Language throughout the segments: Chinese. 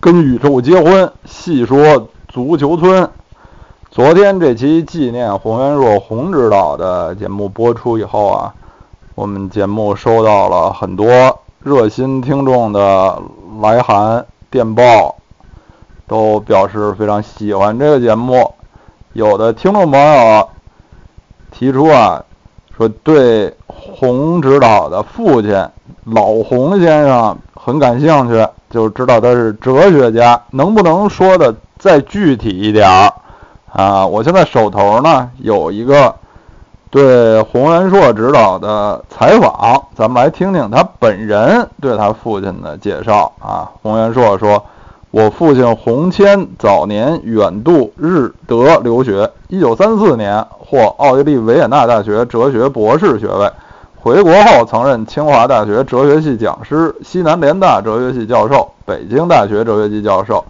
跟宇宙结婚，细说足球村。昨天这期纪念洪元若洪指导的节目播出以后啊，我们节目收到了很多热心听众的来函、电报，都表示非常喜欢这个节目。有的听众朋友提出啊，说对洪指导的父亲老洪先生很感兴趣。就知道他是哲学家，能不能说的再具体一点儿啊？我现在手头呢有一个对洪元硕指导的采访，咱们来听听他本人对他父亲的介绍啊。洪元硕说：“我父亲洪谦早年远渡日德留学，一九三四年获奥地利维也纳大学哲学博士学位。”回国后，曾任清华大学哲学系讲师、西南联大哲学系教授、北京大学哲学系教授、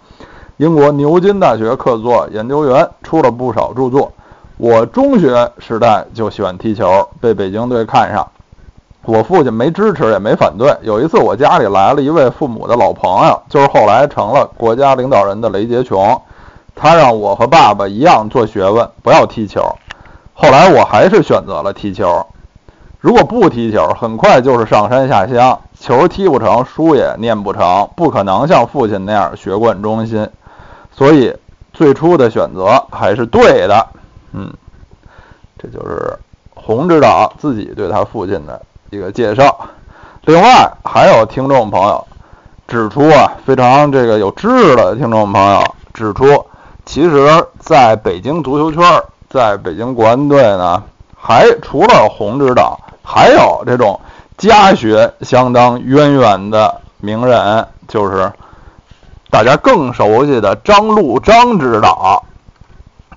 英国牛津大学客座研究员，出了不少著作。我中学时代就喜欢踢球，被北京队看上。我父亲没支持也没反对。有一次，我家里来了一位父母的老朋友，就是后来成了国家领导人的雷杰琼。他让我和爸爸一样做学问，不要踢球。后来我还是选择了踢球。如果不踢球，很快就是上山下乡，球踢不成，书也念不成，不可能像父亲那样学贯中心。所以最初的选择还是对的。嗯，这就是洪指导自己对他父亲的一个介绍。另外还有听众朋友指出啊，非常这个有知识的听众朋友指出，其实在北京足球圈，在北京国安队呢，还除了洪指导。还有这种家学相当渊源的名人，就是大家更熟悉的张路张指导。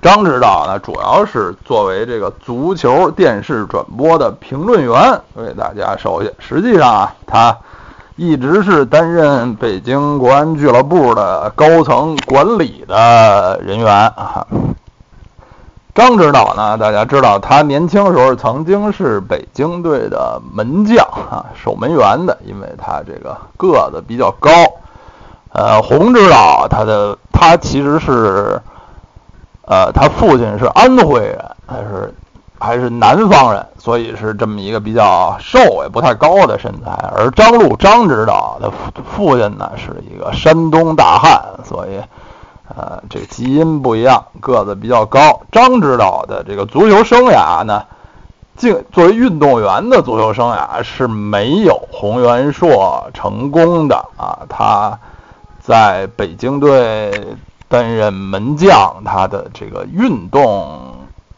张指导呢，主要是作为这个足球电视转播的评论员为大家熟悉。实际上啊，他一直是担任北京国安俱乐部的高层管理的人员啊。张指导呢？大家知道，他年轻时候曾经是北京队的门将啊，守门员的，因为他这个个子比较高。呃，洪指导，他的他其实是，呃，他父亲是安徽人，还是还是南方人，所以是这么一个比较瘦也不太高的身材。而张路张指导的父父亲呢，是一个山东大汉，所以。呃，这个基因不一样，个子比较高。张指导的这个足球生涯呢，竟作为运动员的足球生涯是没有洪元硕成功的啊。他在北京队担任门将，他的这个运动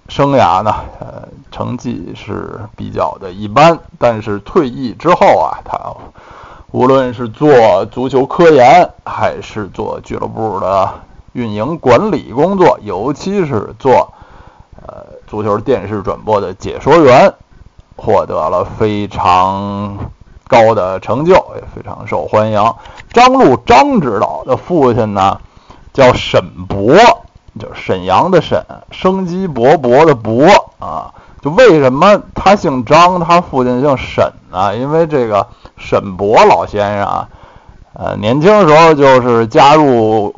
生涯呢，呃，成绩是比较的一般。但是退役之后啊，他无论是做足球科研，还是做俱乐部的。运营管理工作，尤其是做呃足球电视转播的解说员，获得了非常高的成就，也非常受欢迎。张路张指导的父亲呢，叫沈博，就是沈阳的沈，生机勃勃的勃啊。就为什么他姓张，他父亲姓沈呢？因为这个沈博老先生啊，呃，年轻时候就是加入。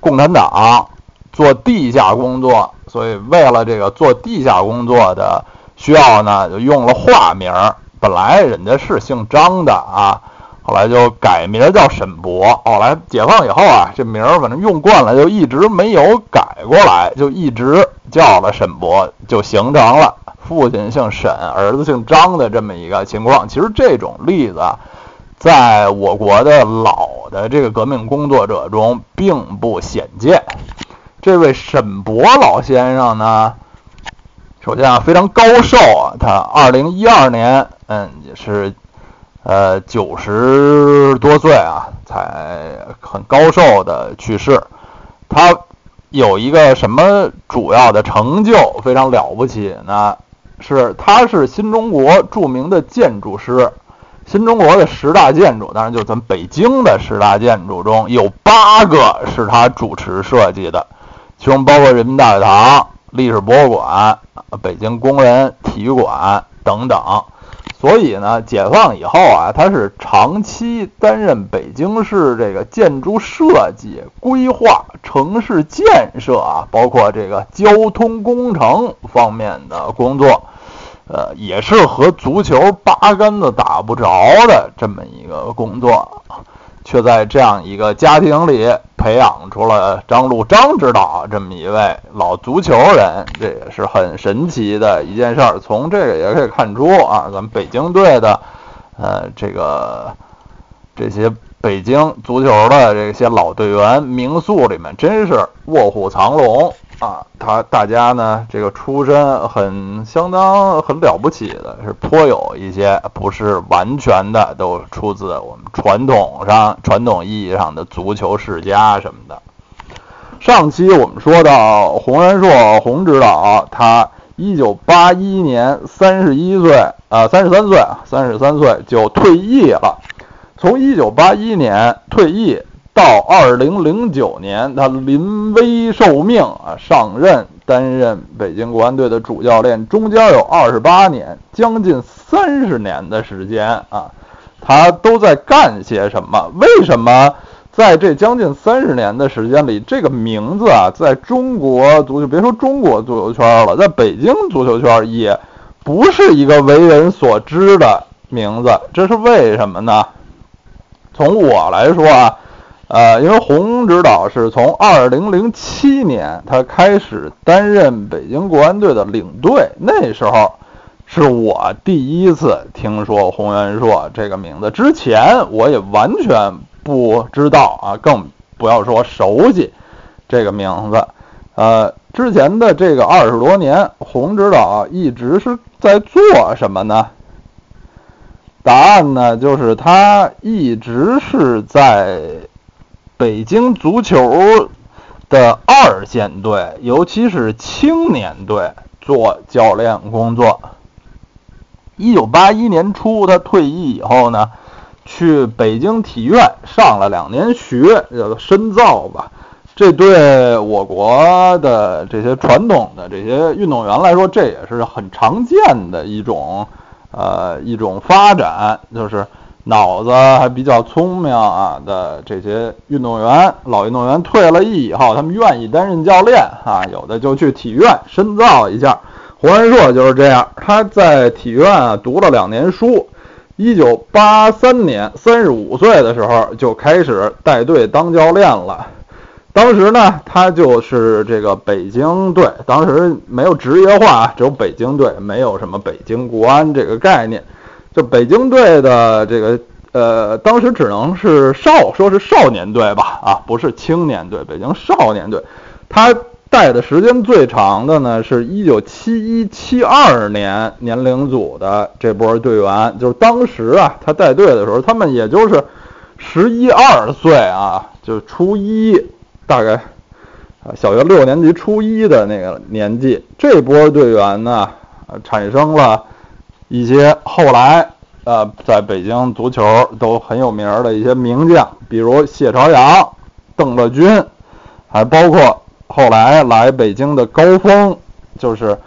共产党做地下工作，所以为了这个做地下工作的需要呢，就用了化名。本来人家是姓张的啊，后来就改名叫沈博。后来解放以后啊，这名儿反正用惯了，就一直没有改过来，就一直叫了沈博，就形成了父亲姓沈，儿子姓张的这么一个情况。其实这种例子。在我国的老的这个革命工作者中，并不鲜见。这位沈博老先生呢，首先啊非常高寿啊，他二零一二年，嗯，也是呃九十多岁啊，才很高寿的去世。他有一个什么主要的成就，非常了不起呢？是他是新中国著名的建筑师。新中国的十大建筑，当然就咱北京的十大建筑中有八个是他主持设计的，其中包括人民大会堂、历史博物馆、北京工人体育馆等等。所以呢，解放以后啊，他是长期担任北京市这个建筑设计、规划、城市建设啊，包括这个交通工程方面的工作，呃，也是和足球八竿子打不着的这么一个工作。却在这样一个家庭里培养出了张路张指导这么一位老足球人，这也是很神奇的一件事儿。从这个也可以看出啊，咱们北京队的，呃，这个这些北京足球的这些老队员名宿里面，真是卧虎藏龙。啊，他大家呢，这个出身很相当很了不起的，是颇有一些不是完全的，都出自我们传统上传统意义上的足球世家什么的。上期我们说到洪仁硕洪指导，他一九八一年三十一岁啊，三十三岁，三十三岁就退役了。从一九八一年退役。到二零零九年，他临危受命啊，上任担任北京国安队的主教练，中间有二十八年，将近三十年的时间啊，他都在干些什么？为什么在这将近三十年的时间里，这个名字啊，在中国足球，别说中国足球圈了，在北京足球圈也不是一个为人所知的名字，这是为什么呢？从我来说啊。呃，因为洪指导是从二零零七年他开始担任北京国安队的领队，那时候是我第一次听说洪元硕这个名字，之前我也完全不知道啊，更不要说熟悉这个名字。呃，之前的这个二十多年，洪指导一直是在做什么呢？答案呢，就是他一直是在。北京足球的二线队，尤其是青年队做教练工作。一九八一年初，他退役以后呢，去北京体院上了两年学，叫做深造吧。这对我国的这些传统的这些运动员来说，这也是很常见的一种呃一种发展，就是。脑子还比较聪明啊的这些运动员，老运动员退了役以后，他们愿意担任教练啊，有的就去体院深造一下。胡元硕就是这样，他在体院啊读了两年书，一九八三年三十五岁的时候就开始带队当教练了。当时呢，他就是这个北京队，当时没有职业化，只有北京队，没有什么北京国安这个概念。就北京队的这个呃，当时只能是少说是少年队吧，啊，不是青年队，北京少年队。他带的时间最长的呢，是一九七一七二年年龄组的这波队员，就是当时啊，他带队的时候，他们也就是十一二岁啊，就初一，大概啊，小学六年级初一的那个年纪。这波队员呢，产生了。一些后来，呃，在北京足球都很有名的一些名将，比如谢朝阳、邓乐军，还包括后来来北京的高峰，就是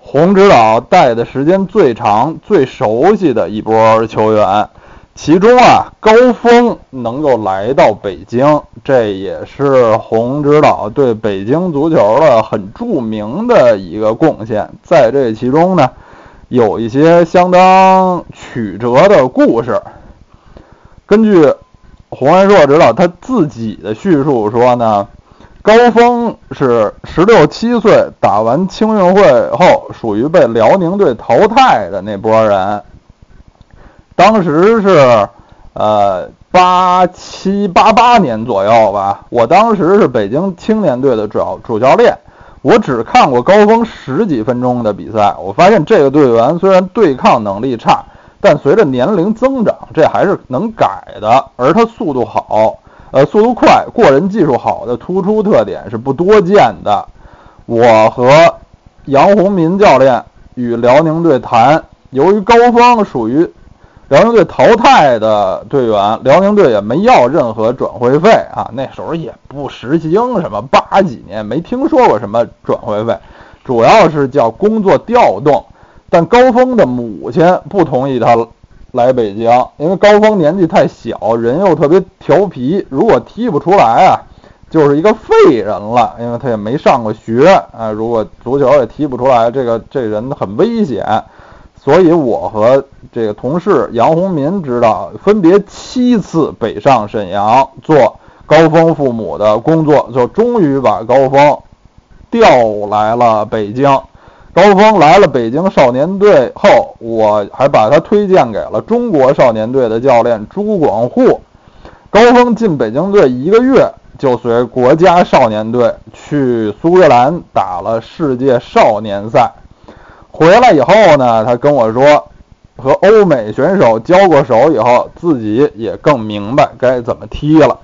洪指导带的时间最长、最熟悉的一波球员。其中啊，高峰能够来到北京，这也是洪指导对北京足球的很著名的一个贡献。在这其中呢。有一些相当曲折的故事。根据洪安硕指导他自己的叙述说呢，高峰是十六七岁打完青运会后，属于被辽宁队淘汰的那波人。当时是呃八七八八年左右吧，我当时是北京青年队的主要主教练。我只看过高峰十几分钟的比赛，我发现这个队员虽然对抗能力差，但随着年龄增长，这还是能改的。而他速度好，呃，速度快，过人技术好的突出特点是不多见的。我和杨洪民教练与辽宁队谈，由于高峰属于。辽宁队淘汰的队员，辽宁队也没要任何转会费啊。那时候也不实行什么八几年，没听说过什么转会费，主要是叫工作调动。但高峰的母亲不同意他来北京，因为高峰年纪太小，人又特别调皮，如果踢不出来啊，就是一个废人了，因为他也没上过学啊。如果足球也踢不出来，这个这人很危险。所以我和这个同事杨洪民知道，分别七次北上沈阳做高峰父母的工作，就终于把高峰调来了北京。高峰来了北京少年队后，我还把他推荐给了中国少年队的教练朱广沪。高峰进北京队一个月，就随国家少年队去苏格兰打了世界少年赛。回来以后呢，他跟我说，和欧美选手交过手以后，自己也更明白该怎么踢了。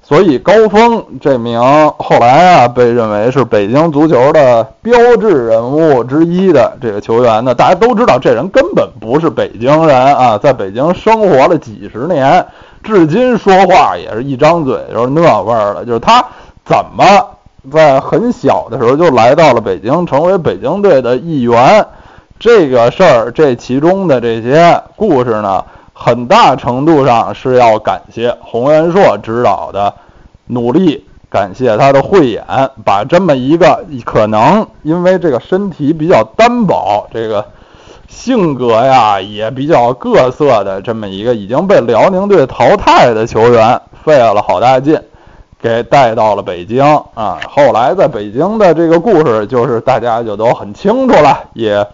所以高峰这名后来啊被认为是北京足球的标志人物之一的这个球员呢，大家都知道这人根本不是北京人啊，在北京生活了几十年，至今说话也是一张嘴就是那味儿了。就是他怎么在很小的时候就来到了北京，成为北京队的一员，这个事儿这其中的这些故事呢？很大程度上是要感谢洪元硕指导的努力，感谢他的慧眼，把这么一个可能因为这个身体比较单薄，这个性格呀也比较各色的这么一个已经被辽宁队淘汰的球员，费了好大劲给带到了北京啊。后来在北京的这个故事，就是大家就都很清楚了，也。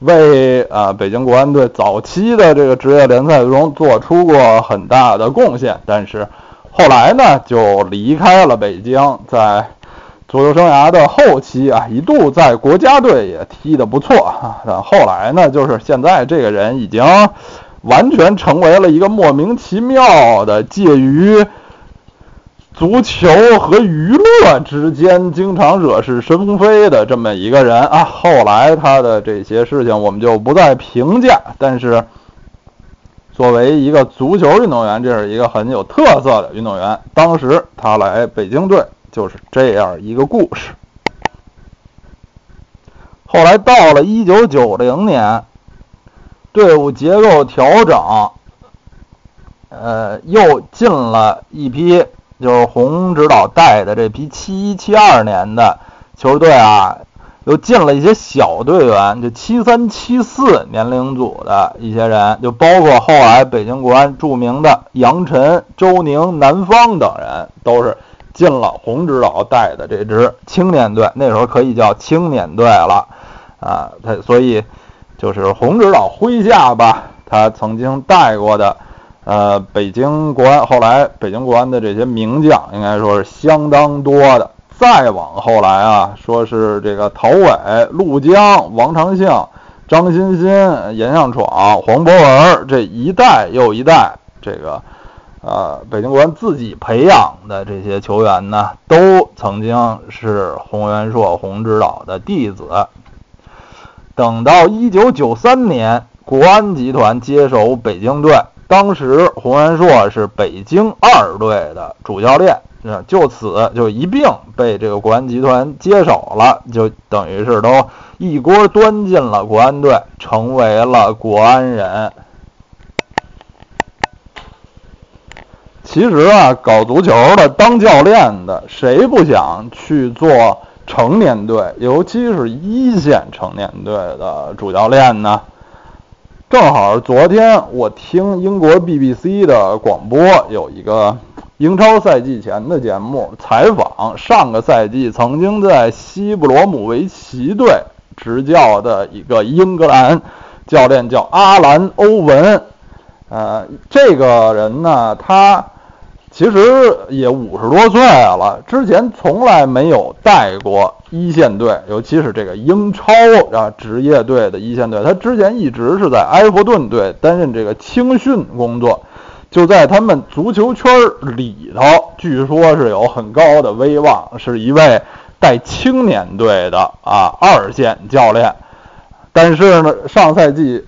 为啊北京国安队早期的这个职业联赛中做出过很大的贡献，但是后来呢就离开了北京，在足球生涯的后期啊一度在国家队也踢得不错啊，但后来呢就是现在这个人已经完全成为了一个莫名其妙的介于。足球和娱乐之间经常惹是生非的这么一个人啊，后来他的这些事情我们就不再评价。但是，作为一个足球运动员，这是一个很有特色的运动员。当时他来北京队就是这样一个故事。后来到了一九九零年，队伍结构调整，呃，又进了一批。就是洪指导带的这批七一七二年的球队啊，又进了一些小队员，就七三七四年龄组的一些人，就包括后来北京国安著名的杨晨、周宁、南方等人，都是进了洪指导带的这支青年队。那时候可以叫青年队了啊，他所以就是洪指导麾下吧，他曾经带过的。呃，北京国安后来，北京国安的这些名将应该说是相当多的。再往后来啊，说是这个陶伟、陆江、王长庆、张欣欣、严向闯、黄博文这一代又一代，这个呃，北京国安自己培养的这些球员呢，都曾经是洪元硕洪指导的弟子。等到一九九三年，国安集团接手北京队。当时洪元硕是北京二队的主教练，就此就一并被这个国安集团接手了，就等于是都一锅端进了国安队，成为了国安人。其实啊，搞足球的、当教练的，谁不想去做成年队，尤其是一线成年队的主教练呢？正好昨天我听英国 BBC 的广播，有一个英超赛季前的节目采访上个赛季曾经在西布罗姆维奇队执教的一个英格兰教练，叫阿兰·欧文。呃，这个人呢，他。其实也五十多岁了，之前从来没有带过一线队，尤其是这个英超啊职业队的一线队。他之前一直是在埃弗顿队担任这个青训工作，就在他们足球圈里头，据说是有很高的威望，是一位带青年队的啊二线教练。但是呢，上赛季。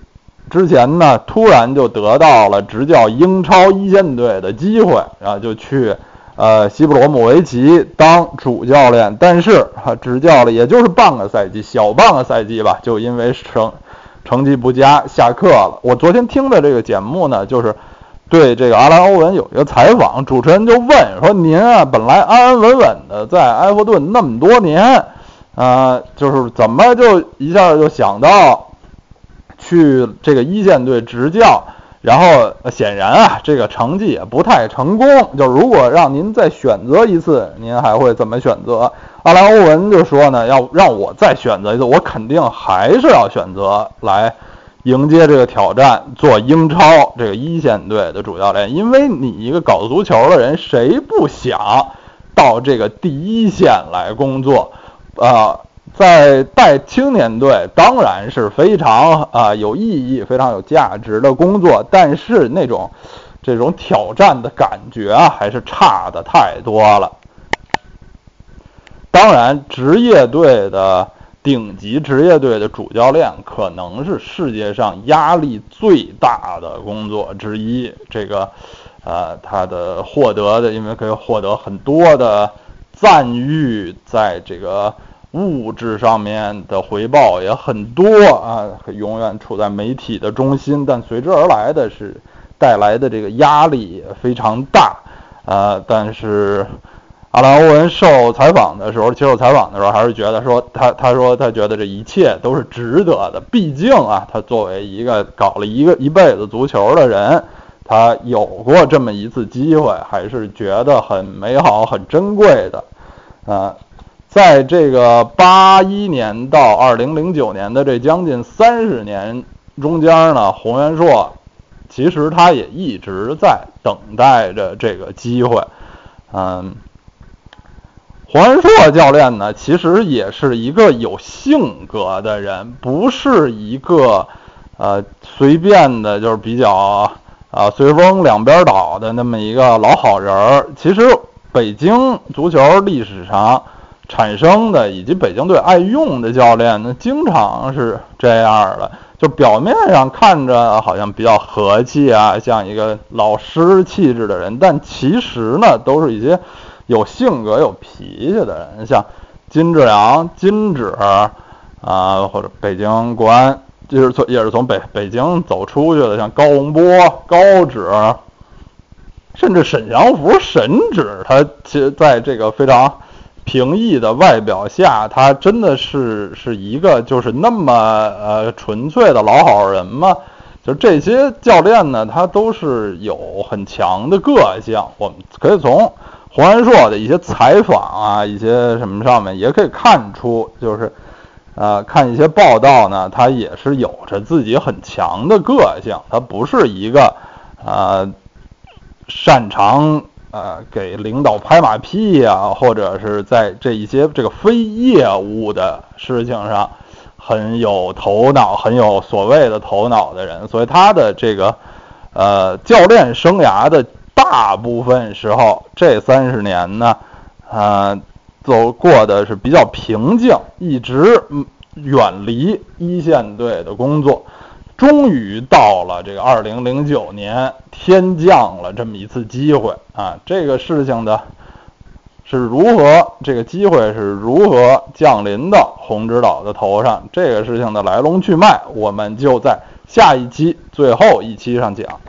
之前呢，突然就得到了执教英超一线队的机会，然后就去，呃，西布罗姆维奇当主教练。但是，哈，执教了也就是半个赛季，小半个赛季吧，就因为成成绩不佳，下课了。我昨天听的这个节目呢，就是对这个阿兰·欧文有一个采访，主持人就问说：“您啊，本来安安稳稳的在埃弗顿那么多年，啊，就是怎么就一下就想到去这个一线队执教？”然后显然啊，这个成绩也不太成功。就如果让您再选择一次，您还会怎么选择？阿兰·欧文就说呢，要让我再选择一次，我肯定还是要选择来迎接这个挑战，做英超这个一线队的主教练。因为你一个搞足球的人，谁不想到这个第一线来工作？啊？在带青年队当然是非常啊有意义、非常有价值的工作，但是那种这种挑战的感觉啊，还是差的太多了。当然，职业队的顶级职业队的主教练可能是世界上压力最大的工作之一。这个，呃，他的获得的，因为可以获得很多的赞誉，在这个。物质上面的回报也很多啊，永远处在媒体的中心，但随之而来的是带来的这个压力非常大啊。但是阿兰·欧文受采访的时候，接受采访的时候，还是觉得说他他说他觉得这一切都是值得的。毕竟啊，他作为一个搞了一个一辈子足球的人，他有过这么一次机会，还是觉得很美好、很珍贵的啊。在这个八一年到二零零九年的这将近三十年中间呢，洪元硕其实他也一直在等待着这个机会。嗯，洪元硕教练呢，其实也是一个有性格的人，不是一个呃随便的，就是比较啊随风两边倒的那么一个老好人儿。其实北京足球历史上。产生的以及北京队爱用的教练呢，经常是这样的，就表面上看着好像比较和气啊，像一个老师气质的人，但其实呢，都是一些有性格、有脾气的人，像金志良、金指啊，或者北京国安，就是从也是从北北京走出去的，像高洪波、高指，甚至沈祥福、沈指，他其实在这个非常。平易的外表下，他真的是是一个就是那么呃纯粹的老好人吗？就这些教练呢，他都是有很强的个性。我们可以从黄安硕的一些采访啊，一些什么上面也可以看出，就是呃看一些报道呢，他也是有着自己很强的个性，他不是一个呃擅长。呃，给领导拍马屁呀，或者是在这一些这个非业务的事情上很有头脑、很有所谓的头脑的人，所以他的这个呃教练生涯的大部分时候，这三十年呢，呃，走过的是比较平静，一直远离一线队的工作。终于到了这个二零零九年，天降了这么一次机会啊！这个事情的是如何，这个机会是如何降临到洪指导的头上？这个事情的来龙去脉，我们就在下一期最后一期上讲。